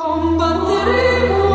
Combatteremo